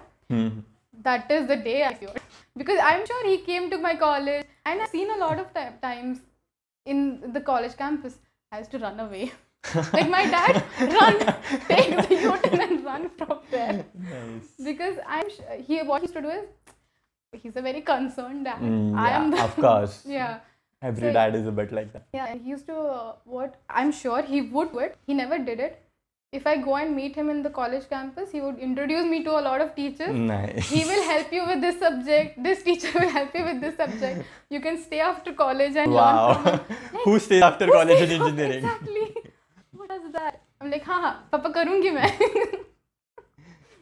That is the day I feared because I'm sure he came to my college and I've seen a lot of ti- times in the college campus. I used to run away. like my dad, run, take the U-turn and run from there. nice Because I'm sh- he what he used to do is he's a very concerned dad. Mm, I am yeah, the of course. yeah. every So- dad is a bit like that Yeah, he used to uh, what I'm sure he would do it. He never did it if I go and meet him in the college campus, he would introduce me to a lot of teachers. Nice. He will help you with this subject. This teacher will help you with this subject. You can stay after college and wow. learn. Wow. Like, who stays after who college stays in engineering? Exactly. What that? I'm like, ha ha, papa karungi main.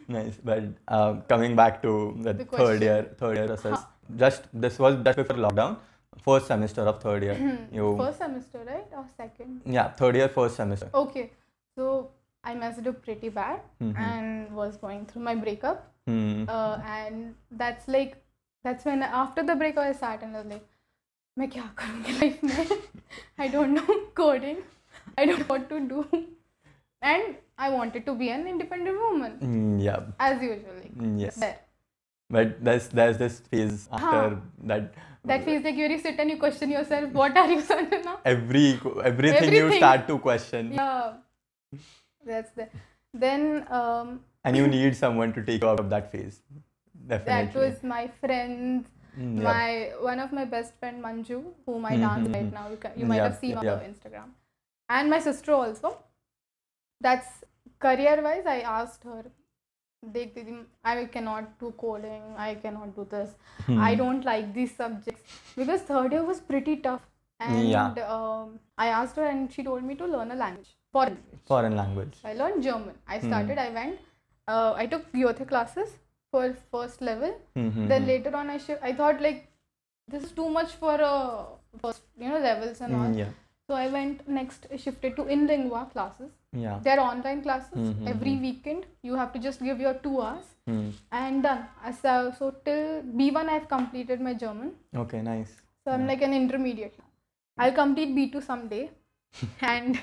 nice, but uh, coming back to the, the third year, third year process. Just this was just before lockdown first semester of third year. Hmm. you first semester, right? Or second? Yeah, third year, first semester. Okay. So I messed up pretty bad and was going through my breakup. Hmm. uh, and that's like that's when after the break I sat and I was like मैं क्या करूँगी life में I don't know coding I don't know what to do and I wanted to be an independent woman Mm, yeah, as usually Mm, yes. there But there's there's this phase after that. that feels like you sit and you question yourself what are you Sanjana Every everything, you Everything. start to question, yeah that's the then um, and you need someone to take you out of that phase. definitely that was my friend Mm, yeah. my one of my best friend Manju, whom I Mhm, dance right now. You, can, you might Yeah, have seen on her Instagram, and my sister also. That's career wise. I asked her, "Dekh, didi, I cannot do coding. I cannot do this. Hmm. I don't like these subjects because third year was pretty tough." And um, I asked her, and she told me to learn a language. Foreign. Foreign language. I learned German. I Hmm. started. I went. Uh, I took Goethe classes for first level Mhm, then mhm. later on i shift i thought like this is too much for uh, first you know levels and all Mm, yeah, so i went next shifted to inlingua classes yeah. they're online classes Mhm, every weekend you have to just give your two hours Hmm. and done As, uh, so till b1 i've completed my german Okay, nice. so i'm like an intermediate i'll complete b2 someday and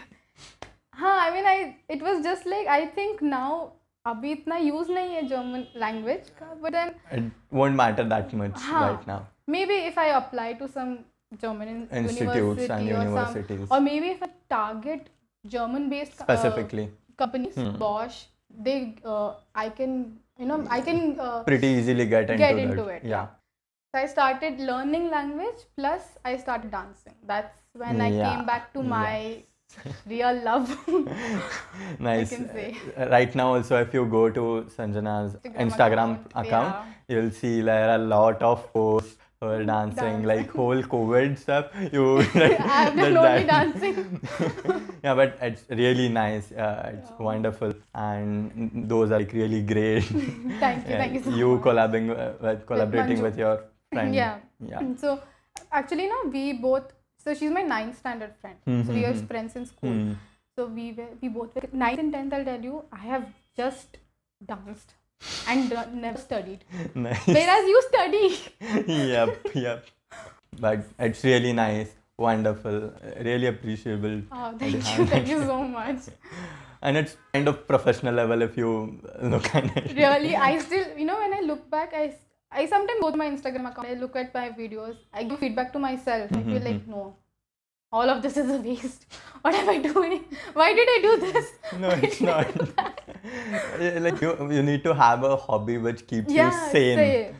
हाँ I mean I it was just like I think now अभी इतना use नहीं है German language का but then matter maybe if I apply to some German institutes और maybe if I target German based specifically Bosch they I can you know I can pretty easily get into it So I started learning language plus I started dancing. That's when I came back to my yes. Real love. nice. Uh, Right now, also, if you go to Sanjana's Instagram Instagram account, account, you'll see there are a lot of posts her dancing, Dancing. like whole COVID stuff. You like, I've been only dancing. yeah, but it's really nice. Uh, it's wonderful, and those are like really great. Thank you, thank you so you much. collabing uh, with collaborating Manju. with your friend. Yeah. Yeah. So actually, no, we both. So she's my ninth standard friend. So we are Mhm. friends in school. Hmm. So we were we both were ninth and tenth. I'll tell you, I have just danced and do- never studied. Nice. Whereas you study. yep, yep. But it's really nice, wonderful, really appreciable. Oh, thank you, thank you so much. And it's kind of professional level if you look at it. Really, I still, you know, when I look back, I, I sometimes go to my Instagram account, I look at my videos, I give feedback to myself. I feel like, no, all of this is a waste. What am I doing? Why did I do this? No, Why it's not. like you, you need to have a hobby which keeps Yeah, you sane. It's-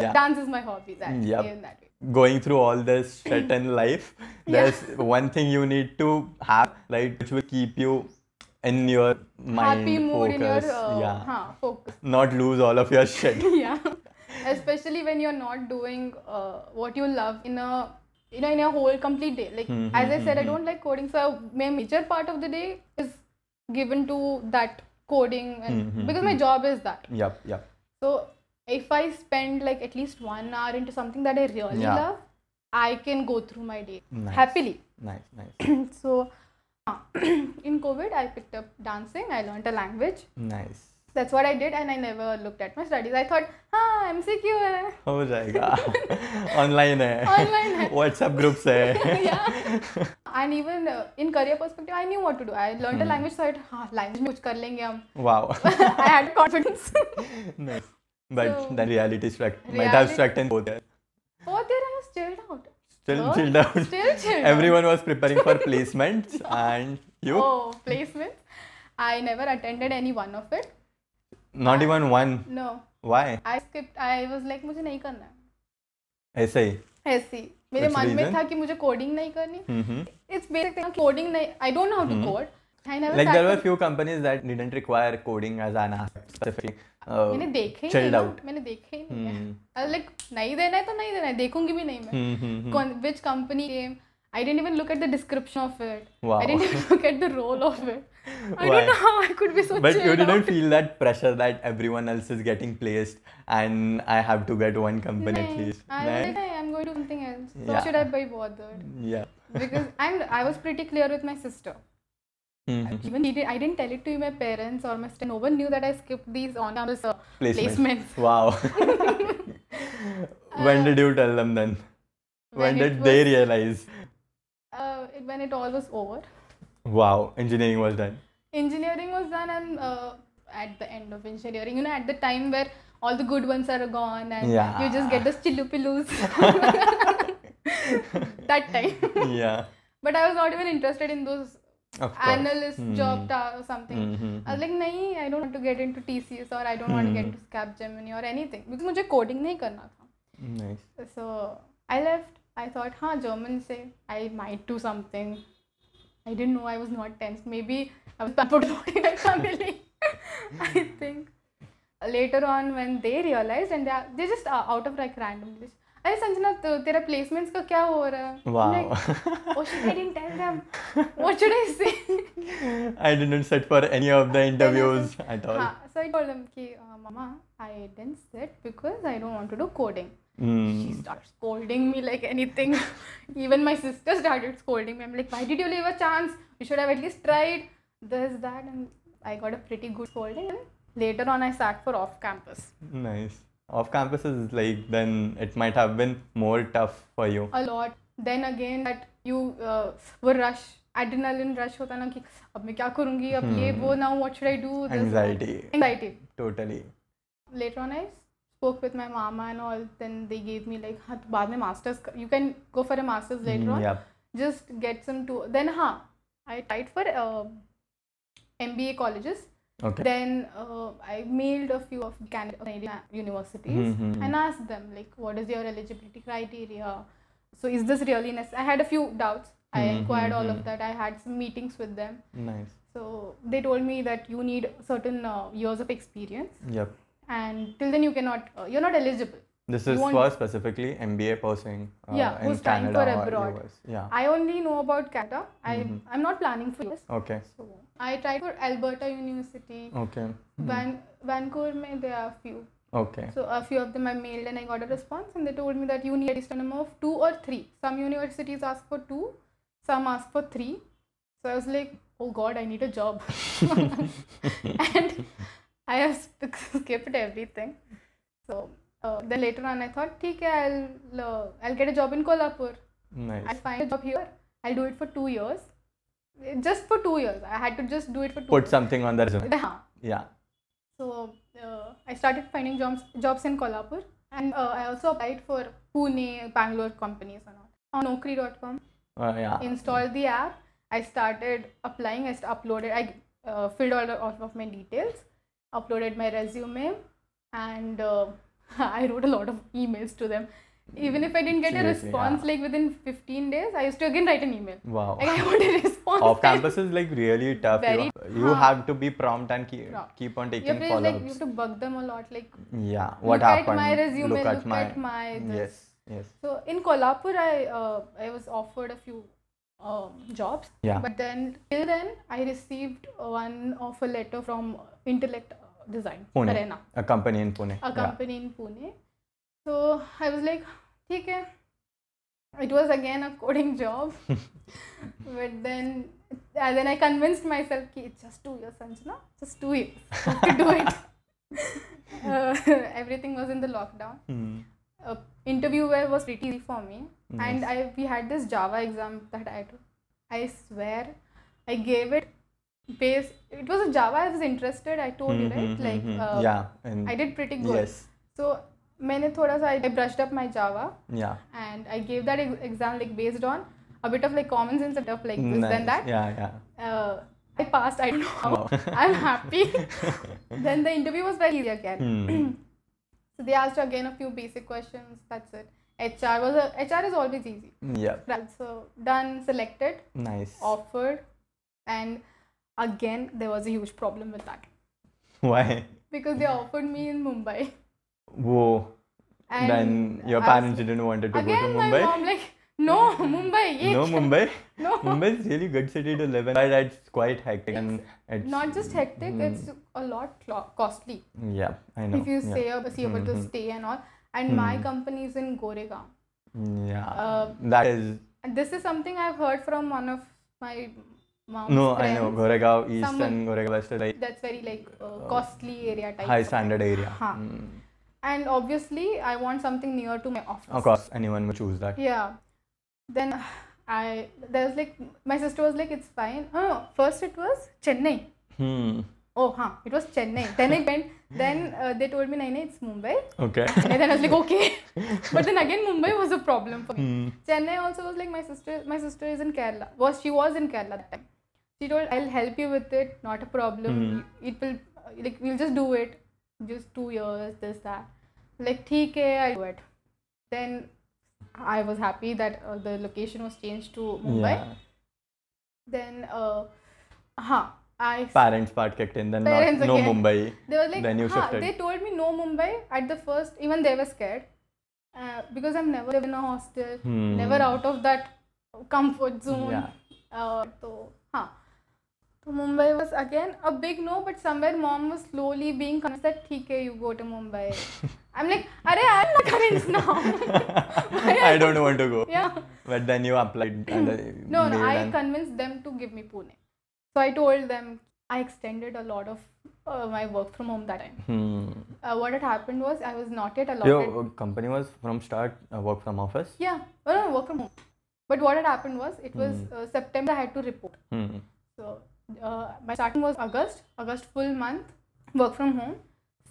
Yeah. Dance is my hobby. That, Yep. in that way. Going through all this shit in life, there's one thing you need to have, like which will keep you in your mind Happy mood focus. in your uh, yeah. huh, focus. Not lose all of your shit. yeah especially when you're not doing uh, what you love in a you know in a whole complete day like Hmm, as i hmm, said i hmm, don't like coding so my major part of the day is given to that coding and Hmm, hmm, because my job is that Yep, yep. so if i spend like at least one hour into something that i really Yeah. love i can go through my day Nice. happily Nice, nice, so in covid i picked up dancing i learned a language nice that's what I did, and I never looked at my studies. I thought, हाँ MCQ है. हो जाएगा online है Online है. WhatsApp group से yeah. And even uh, in career perspective, I knew what to do. I learned Hmm. a language, so I thought, हाँ language में कुछ कर लेंगे हम. wow I had confidence. nice but So, then reality struck might have reality- struck in both there Fourth year, I was chilled out. still Girl, chilled out Still chilled everyone was preparing for placements and you out. Oh, placements. I never attended any one of it. Not even one no why I skipped I was like मुझे नहीं करना ऐसे ही? ऐसे ही। मेरे मन में था कि मुझे कोडिंग नहीं करनी। इट्स बेसिक कोडिंग नहीं I don't know how to code I mm-hmm. like there were few companies that didn't require coding as an specific uh, मैंने देखे ही नहीं मैंने देखे ही नहीं लाइक hmm. Uh, like, नहीं देना है तो नहीं देना है। देखूँगी भी नहीं मैं। Which company came I didn't even look at the description of it. Wow. I didn't even look at the role of it. I Why? don't know how I could be so. But you didn't out. feel that pressure that everyone else is getting placed and I have to get one company nee, at least. I nee? like, I'm going to something else. So yeah. should I be bothered? Yeah. because I'm. I was pretty clear with my sister. Mm-hmm. Even did, I didn't tell it to my parents or my sister. No one knew that I skipped these on-campus uh, placements. placements. Wow. when did uh, you tell them then? When, when did was, they realize? uh, when it all was over Wow, engineering was done. engineering was done and uh, at the end of engineering you know at the time where all the good ones are gone and you just get those chillupilus that time yeah. but i was not even interested in those Of course. analyst Hmm. job ta- or something Mhm, i was like nahi i don't want to get into tcs or i don't want to get Hmm. into capgemini or anything because मुझे coding नहीं करना था Nice. so i left i thought हाँ german से i might do something i didn't know i was not tense maybe i was pampered in my family i think later on when they realized and they are, they just uh, out of like random just अरे संजना तो तेरा placements का क्या हो रहा है I'm Wow. like, oh shit I didn't tell them what should I say I didn't sit for any of the interviews at all. हाँ so I told them कि uh, mama I didn't sit because I don't want to do coding she Hmm. starts scolding me like anything. Even my sister started scolding me. I'm like, why did you leave a chance? You should have at least tried this, that, and I got a pretty good scolding. And later on, I sat for off campus. Nice. Off campus is like then it might have been more tough for you. A lot. Then again, that you uh, were rush, adrenaline rush होता ना कि अब मैं क्या करूँगी अब ये वो should I do? This, that. Anxiety. Anxiety. Totally. later on I spoke with my mama and all then they gave me like हाँ तो बाद में masters you can go for a masters later Mm, on Yep. just get some to then हाँ I tried for uh, MBA colleges. Okay. Then uh, I mailed a few of Canadian universities Mhm. and asked them like, what is your eligibility criteria? So is this really necessary? I had a few doubts. I Mhm, inquired all mhm. of that. I had some meetings with them. Nice. So they told me that you need certain uh, years of experience, Yep. and till then you cannot, uh, you're not eligible. This is for specifically MBA pursuing uh, Yeah, in who's trying Canada for or abroad. US. Yeah. I only know about Canada. I Mhm. I'm not planning for this. Okay. So I tried for Alberta University, Okay. Mhm. Van- Vancouver. Mein there are few. Okay. So a few of them I mailed and I got a response, and they told me that you need a number of two or three. Some universities ask for two, some asked for three. So I was like, oh God, I need a job, and I have skipped everything. So uh, then later on, I thought, okay, I'll uh, I'll get a job in Kolhapur. Nice. I'll find a job here. I'll do it for two years. Just for two years. I had to just do it for two Put years. something on the resume. Yeah. Yeah. So uh, I started finding jobs jobs in Kolhapur, and uh, I also applied for Pune, Bangalore companies and all. On Naukri.com, Uh, yeah. installed the app. I started applying. I uploaded. I uh, filled all, all of my details, uploaded my resume, and uh, I wrote a lot of emails to them. Even if I didn't get a response yeah. like within 15 days, I used to again write an email. Wow. Like I want a response. Off campus is like really tough. Very- you you have to be prompt and keep, keep on taking to follow like you have to bug them a lot. Like Yeah. What look happened? at my resume, Look at my. my this. yes. Yes. So in Kolhapur, I uh, I was offered a few um, jobs. Yeah. But then till then, I received one offer letter from Intellect uh, Design Pune. Arena, A company in Pune. a Yeah. company in Pune. So I was like, okay. It was again a coding job, but then uh, then I convinced myself, ki it's just two years, Sanjana, just two years, to do it. uh, everything was in the lockdown Hmm uh, interview were- was pretty easy for me and Nice. I we had this Java exam that I had. I swear I gave it base it was a Java I was interested I told you right Mhm, like mhm. uh, yeah. And I did pretty good Yes. so मैंने थोड़ा सा I brushed up my Java Yeah. and I gave that ex- exam like based on a bit of like common sense and stuff like this Nice. then that Yeah. Yeah. uh, I passed I don't know how Wow. I'm happy then the interview was very easy again Hmm. so they asked again a few basic questions. That's it. HR was a HR is always easy. Yeah. Right. So done, selected, Nice. offered, and again there was a huge problem with that Why? because they offered me in Mumbai. Whoa. And then your parents didn't wanted to again go to Mumbai. Again, my mom like no Mumbai. no? Mumbai. No. Mumbai is really good city to live in. But it's quite hectic and it's Not just hectic. Mm. It's a lot clo- costly yeah. I know. if you yeah. say ab- see about the Mhm. stay and all. And my Hmm. company is in Goregaon. Yeah. Uh, that is And this is something I've heard from one of my mom's no. I know. Goregaon East Someone- and Goregaon West is like that's very like uh, costly area type. high standard area. Huh. Mm. And obviously, I want something near to my office. Of course, anyone would choose that. Yeah. Then I there was like my sister was like it's fine. Oh, first it was Chennai. Hmm. Oh, huh. It was Chennai. Then I went. Then uh, they told me, "Naina, it's Mumbai." Okay. And then I was like, "Okay," but then again, Mumbai was a problem for me. Hmm. Chennai also was like my sister. My sister is in Kerala. Was she was in Kerala that time? She told, "I'll help you with it. Not a problem. Hmm. It will like we'll just do it. Just two years, this that." Like, okay, I'll do it. Then I was happy that uh, the location was changed to Mumbai. Yeah. Then, uh, huh, I Parents part kicked in. Then not, no again. Mumbai. they were like, Then you huh, shifted. they told me no Mumbai at the first. Even they were scared uh, because I've never lived in a hostel, Hmm. never out of that comfort zone. Yeah. Uh, so, huh. Mumbai was again a big no, but somewhere mom was slowly being convinced that okay, you go to Mumbai. I'm like, Arey, I'm not convinced now. I are don't want to go. Yeah. But then you applied. and, No, no, I convinced them to give me Pune. So I told them I extended a lot of uh, my work from home that time. Hmm. Uh, what had happened was I was not yet allotted. Your company was from start uh, work from office. Yeah, well, no, work from home. But what had happened was it was Hmm. uh, September I had to report. Hmm. So uh, my starting was August, August full month, work from home.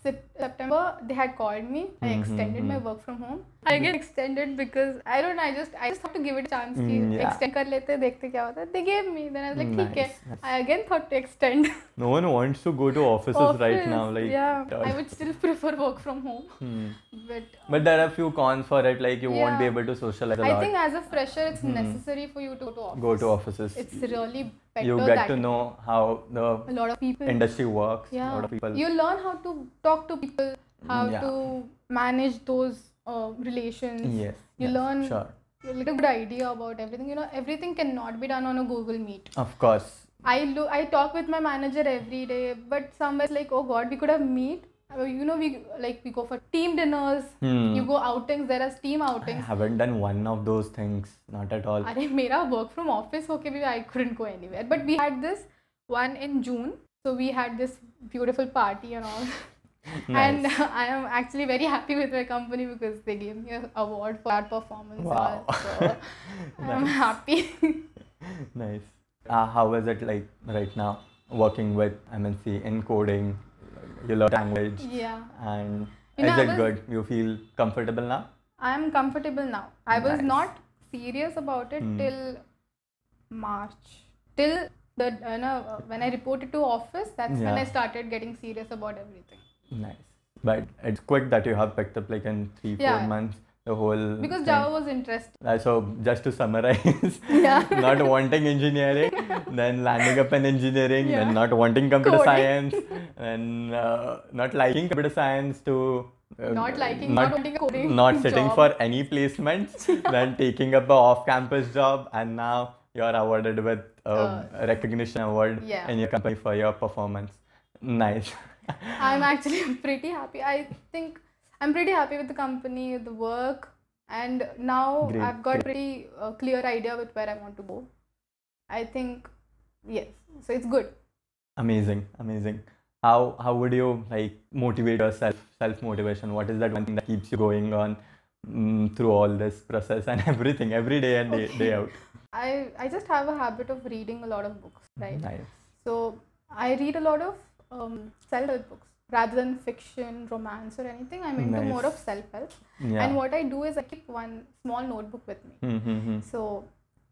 September they had called me. I Mhm, extended my mhm. work from home. I get extended because I don't know. I just I just have to give it a chance. कि Mm, yeah. extend कर लेते देखते क्या होता है. They gave me. Then I was like ठीक है. Nice, nice. I again thought to extend. No one wants to go to offices right now. Office, Like, yeah, uh, I would still prefer work from home. hmm. But But there are few cons for it. Like you won't be Yeah. able to socialize a I lot. think as a fresher, it's necessary for you to go to office. go to offices. It's really better you get that to way. know how the a lot of people. industry works. A yeah, lot of people. you learn how to talk to people, how Yeah. to manage those uh, relations. Yes you yes, learn sure. you little a good idea about everything. You know everything cannot be done on a google meet. Of course. I look i talk with my manager every day but somewhere like oh god we could have meet. Uh, you know we like we go for team dinners. Hmm. you go outings. There are team outings. i haven't done one of those things. Not at all. Are, mera work from office? Okay i couldn't go anywhere. But we had this one in june. So we had this beautiful party and all. And I am actually very happy with my company because they gave me an award for that performance. Wow. So I'm happy. nice. Uh, how is it like right now working with MNC in coding? You learn language yeah. and You know, is it was- good? You feel comfortable now? I am comfortable now. I was not serious about it Hmm. till March. Till the uh, no, uh, when I reported to office, that's when I started getting serious about everything. Nice. But it's quick that you have picked up like in three, four months the whole. Because thing. Java was interesting. Uh, so just to summarize, Yeah. not wanting engineering, then landing up in engineering, Yeah. then not wanting computer Coding. science, and uh, not liking computer science to uh, Not liking, not wanting a coding not sitting job. for any placements, then taking up a off-campus job, and now you're awarded with a Uh, recognition award yeah. in your company for your performance. Nice. I'm actually pretty happy. I think I'm pretty happy with the company, the work, and now Great, I've got great. pretty uh, clear idea with where I want to go. I think yes, so it's good. Amazing, amazing. How how would you like motivate yourself? Self motivation. What is that one thing that keeps you going on mm, through all this process and everything, every day and day, day out? I I just have a habit of reading a lot of books, right? Nice. So I read a lot of um, self-help books rather than fiction, romance, or anything. I'm into more of self-help. Yeah. And what I do is I keep one small notebook with me. Hmm, hmm, hmm, So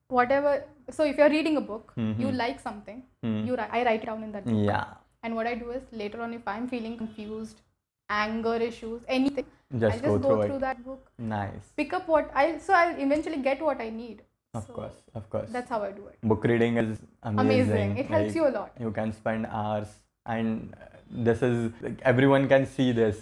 whatever. So if you're reading a book, you Mhm. like something, hmm. you I write it down in that book. Yeah. And what I do is later on, if I'm feeling confused, anger issues, anything, Just I go just through go it. through that book, Nice. pick up what I so I'll eventually get what I need. Of So course, of course. That's how I do it. Book reading is amazing. Amazing. It helps like, you a lot. You can spend hours, and uh, this is like, everyone can see this.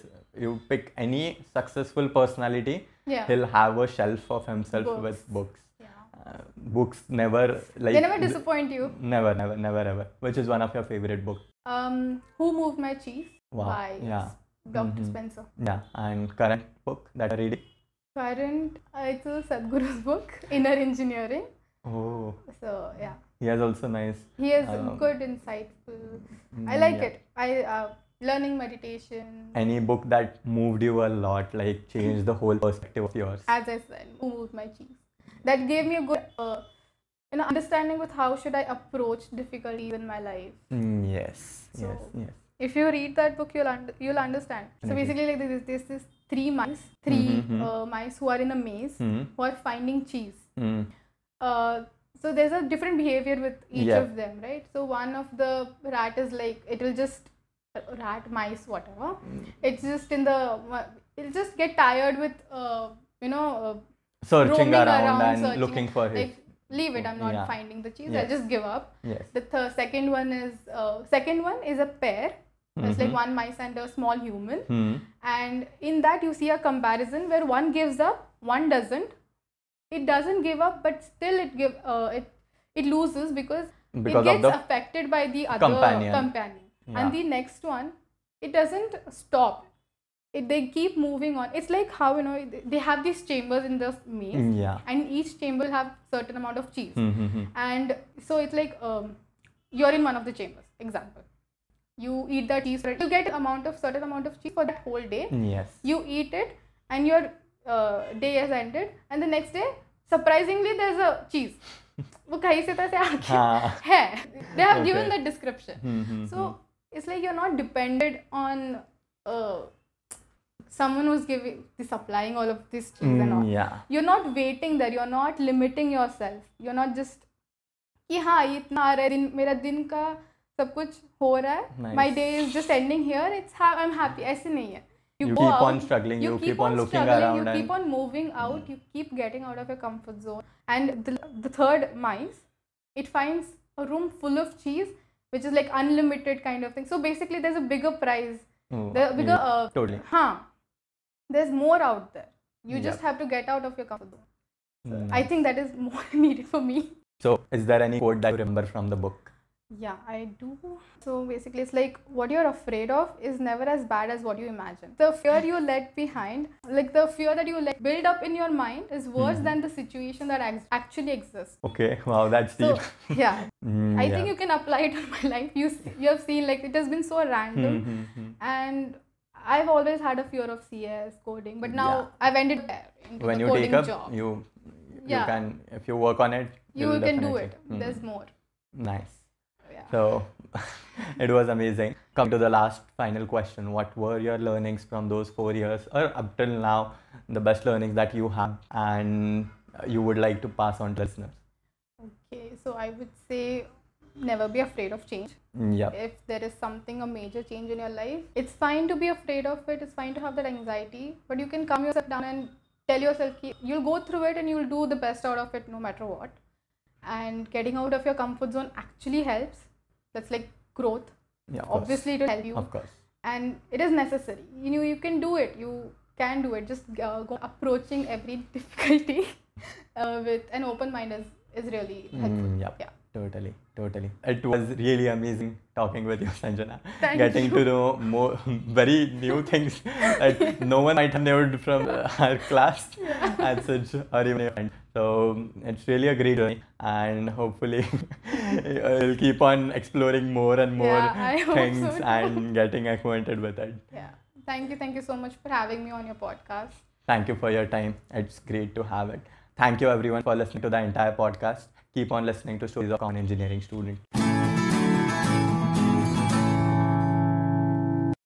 You pick any successful personality, Yeah. he'll have a shelf of himself Books. with books. Yeah. Uh, books never like they never disappoint you. never, never, never, ever. Which is one of your favorite books? Um, Who Moved My Cheese Wow. by Yeah. Dr. Mhm. Spencer. Yeah, and current book that you're reading? Current, uh, it's a Sadhguru's book, Inner Engineering. Oh, So yeah, he has also nice. he is Um, good, insightful. I mm, like yeah. it. I uh, learning meditation. Any book that moved you a lot, like changed the whole perspective of yours. as I said, who moved my cheese. That gave me a good, uh, you know, understanding with how should I approach difficulties in my life. Mm, yes, yes, So- yes. If you read that book, you'll under, you'll understand. So basically, like this there's this three mice, 3 Mhm, uh, mice who are in a maze Hmm. who are finding cheese. Hmm. Uh, so there's a different behavior with each Yeah. of them, right? So one of the rat is like it will just uh, rat, mice, whatever. Mm. It's just in the it'll just get tired with uh, you know uh, Searching around, around, and searching looking for it. like leave it. I'm not Yeah. finding the cheese. Yes. I just give up. yes. The th- second one is uh, second one is a pair. It's like Mhm. one mice and a small human. Hmm. And in that you see a comparison where one gives up, one doesn't. It doesn't give up, but still it give uh, it it loses because, Because it gets affected by the other companion. companion. Yeah. And the next one, it doesn't stop. It, they keep moving on. It's like how you know they- have these chambers in the maze, Mm, yeah. and each chamber will have certain amount of cheese. Hmm, hmm, hmm. And so it's like um, you're in one of the chambers. Example, you eat that cheese. You get amount of certain amount of cheese for that whole day. Yes. You eat it, and your uh, day has ended. And the next day, surprisingly, there's a cheese. वो कहीं से तो ऐसे आके हाँ. है. They have given Okay. that description. Hmm, hmm, So it's like you're not dependent on uh, someone who's giving supplying all of these cheese mm, and all Mm, yeah. you're not waiting there you're not limiting yourself you're not just कि हाँ ये इतना आ रहा है दिन मेरा दिन का सब कुछ हो रहा है my Nice. day is just ending here it's ha- I'm happy ऐसे नहीं है You go keep on struggling, you keep on looking around you keep on moving out you keep getting out of your comfort zone and the, the third mice it finds a room full of cheese which is like unlimited kind of thing so basically there's a bigger prize Oh, the bigger yeah, uh, totally. huh there's more out there you Yep. just have to get out of your comfort zone Mm. i think that is more needed for me So, is there any quote that you remember from the book? Yeah i do so basically it's like what you're afraid of is never as bad as what you imagine the fear you let behind like the fear that you let build up in your mind is worse Mhm. than the situation that actually exists Okay, wow, that's so deep. yeah Mm, i yeah. think you can apply it on my life you you have seen like it has been so random Hmm, hmm, hmm. and i've always had a fear of cs coding but now Yeah. i've ended there into When the you coding take up, job you you Yeah. can if you work on it, you will can do it Hmm. there's more Nice. Yeah So it was amazing. Come to the last final question. What were your learnings from those four years or up till now, the best learnings that you have and you would like to pass on to listeners? okay so i would say never be afraid of change Yep. if there is something a major change in your life it's fine to be afraid of it it's fine to have that anxiety but you can calm yourself down and tell yourself you'll go through it and you'll do the best out of it no matter what and getting out of your comfort zone actually helps that's like growth Yeah. Obviously it will help you Of course. and it is necessary you know you can do it you can do it just uh, go approaching every difficulty uh, with an open mind is, is really helpful Mm, yep. yeah Totally, totally. It was really amazing talking with you, Sanjana. Thank Getting you. to know more very new things that no one might have known from uh, our class at such or even your friend. So it's really a great journey, and hopefully we'll keep on exploring more and more Yeah, hope so things and getting acquainted with it. yeah thank you thank you so much for having me on your podcast Thank you for your time. It's great to have it. Thank you everyone for listening to the entire podcast. Keep on listening to Stories of Con Engineering Student.